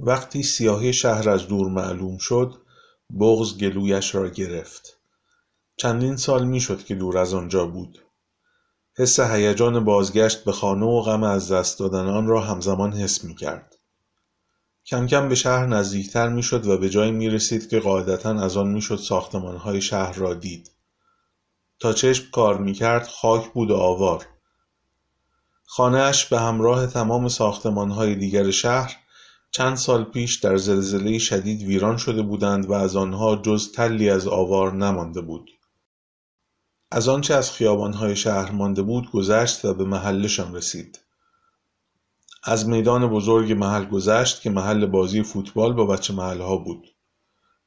وقتی سیاهی شهر از دور معلوم شد بغز گلویش را گرفت چندین سال می‌شد که دور از آنجا بود حس هیجان بازگشت به خانه و غم از دست دادن آن را همزمان حس می کرد. کم کم به شهر نزدیکتر می‌شد و به جایی می رسید که قاعدتا از آن می‌شد ساختمانهای شهر را دید. تا چشم کار می کرد خاک بود و آوار. خانهاش به همراه تمام ساختمانهای دیگر شهر چند سال پیش در زلزله شدید ویران شده بودند و از آنها جز تلی از آوار نمانده بود. از آنچه از خیابانهای شهر مانده بود گذشت و به محلشان رسید. از میدان بزرگ محل گذشت که محل بازی فوتبال با بچه محلها بود.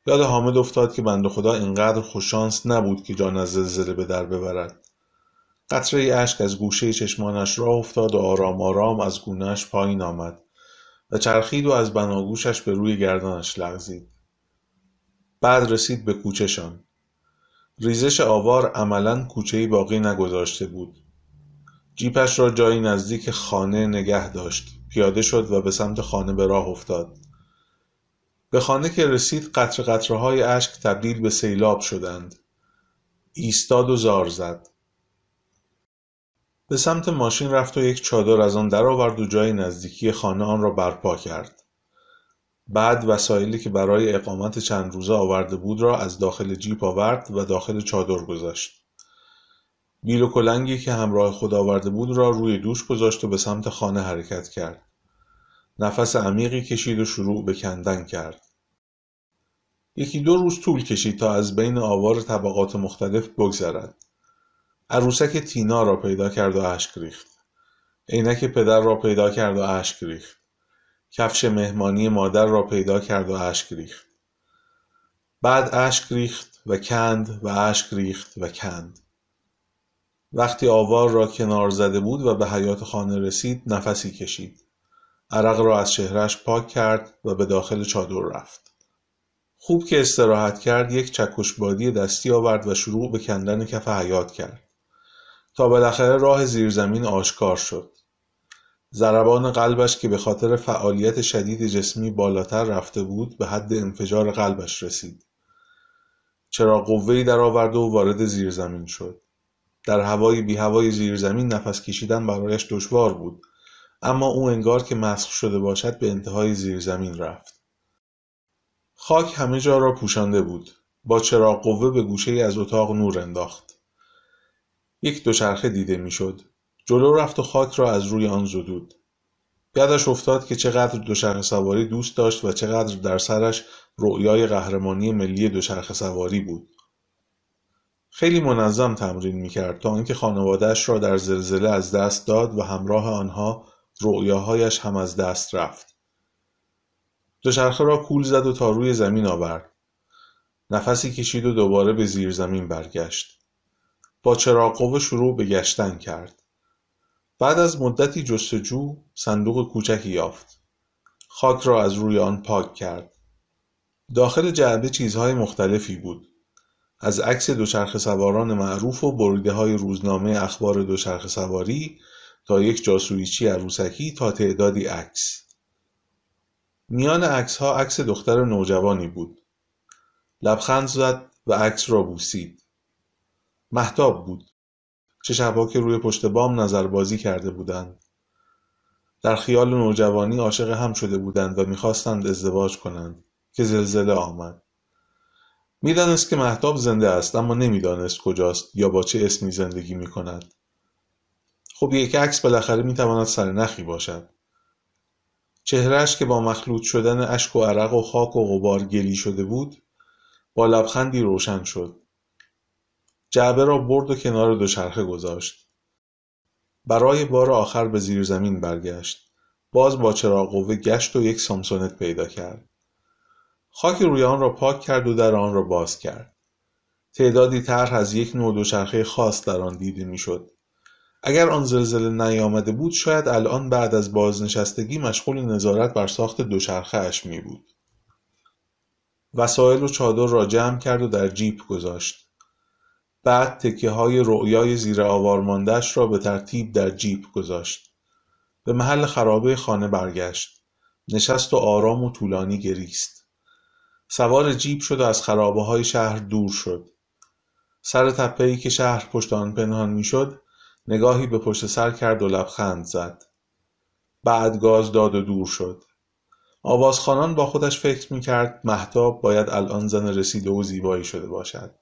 یاد حامد افتاد که بند خدا اینقدر خوششانس نبود که جان از زلزله به در ببرد. قطره اشک از گوشه چشمانش راه افتاد و آرام آرام از گونهش پایین آمد و چرخید و از بناگوشش به روی گردنش لغزید. بعد رسید به کوچهشان. ریزش آوار عملا کوچهای باقی نگذاشته بود. جیپش را جایی نزدیک خانه نگه داشت. پیاده شد و به سمت خانه به راه افتاد. به خانه که رسید قطر قطره های اشک تبدیل به سیلاب شدند. ایستاد و زار زد. به سمت ماشین رفت و یک چادر از آن درآورد و جای نزدیکی خانه آن را برپا کرد. بعد وسایلی که برای اقامت چند روزه آورده بود را از داخل جیپ آورد و داخل چادر گذاشت. بیل و کلنگی که همراه خود آورده بود را روی دوش گذاشت و به سمت خانه حرکت کرد. نفس عمیقی کشید و شروع به کندن کرد. یکی دو روز طول کشید تا از بین آوار طبقات مختلف بگذرد. عروسک تینا را پیدا کرد و اشک ریخت. عینک پدر را پیدا کرد و اشک ریخت. کفش مهمانی مادر را پیدا کرد و اشک ریخت. بعد اشک ریخت و کند و اشک ریخت و کند. وقتی آوار را کنار زده بود و به حیات خانه رسید نفسی کشید. عرق را از چهرش پاک کرد و به داخل چادر رفت. خوب که استراحت کرد یک چکش بادی دستی آورد و شروع به کندن کف حیات کرد. تا بالاخره راه زیرزمین آشکار شد. ضربان قلبش که به خاطر فعالیت شدید جسمی بالاتر رفته بود به حد انفجار قلبش رسید. چرا قوهای در آورد و وارد زیرزمین شد. در هوای بی هوای زیرزمین نفس کشیدن برایش دشوار بود اما او انگار که مسخ شده باشد به انتهای زیرزمین رفت. خاک همه جا را پوشانده بود. با چراغ قوه به گوشه از اتاق نور انداخت. یک دوچرخه دیده می‌شد. جلو رفت و خاک را از روی آن زدود. یادش افتاد که چقدر دوچرخه سواری دوست داشت و چقدر در سرش رؤیای قهرمانی ملی دوچرخه سواری بود. خیلی منظم تمرین می‌کرد تا اینکه خانوادهش را در زلزله از دست داد و همراه آنها رؤیاهایش هم از دست رفت. دوچرخه را کول زد و تا روی زمین آورد. نفسی کشید و دوباره به زیر زمین برگشت. با چراغ قوه شروع به گشتن کرد. بعد از مدتی جستجو صندوق کوچکی یافت. خاک را از روی آن پاک کرد. داخل جعبه چیزهای مختلفی بود. از عکس دوچرخه سواران معروف و بریده های روزنامه اخبار دوچرخه سواری تا یک جاسویچی عروسکی تا تعدادی عکس. میان عکس ها عکس دختر نوجوانی بود. لبخند زد و عکس را بوسید. محتاب بود. چه شبها که روی پشت بام نظربازی کرده بودند. در خیال نوجوانی عاشق هم شده بودند و می‌خواستند ازدواج کنند که زلزله آمد. می‌دانست که محتاب زنده است اما نمی‌دانست کجاست یا با چه اسمی زندگی می کند. خب یک عکس بالاخره می‌تواند سرنخی باشد. چهرهش که با مخلوط شدن اشک و عرق و خاک و غبار گلی شده بود با لبخندی روشن شد. جعبه را برد و کنار دوچرخه گذاشت. برای بار آخر به زیر زمین برگشت. باز با چراغ قوه گشت و یک سامسونت پیدا کرد. خاک روی آن را پاک کرد و در آن را باز کرد. تعدادی طرح از یک نوع دوچرخه خاص در آن دیده می‌شد. اگر آن زلزله نیامده بود شاید الان بعد از بازنشستگی مشغول نظارت بر ساخت دوچرخه اش می بود. وسایل و چادر را جمع کرد و در جیپ گذاشت. بعد تکه های رؤیای زیر آوار را به ترتیب در جیپ گذاشت. به محل خرابه خانه برگشت. نشست و آرام و طولانی گریست. سوار جیب شد و از خرابه های شهر دور شد. سر تپهای که شهر پشت آن پنهان می‌شد نگاهی به پشت سر کرد و لبخند زد. بعد گاز داد و دور شد. آوازخوانان با خودش فکر می‌کرد مهتاب باید الان زن رسیده و زیبایی شده باشد.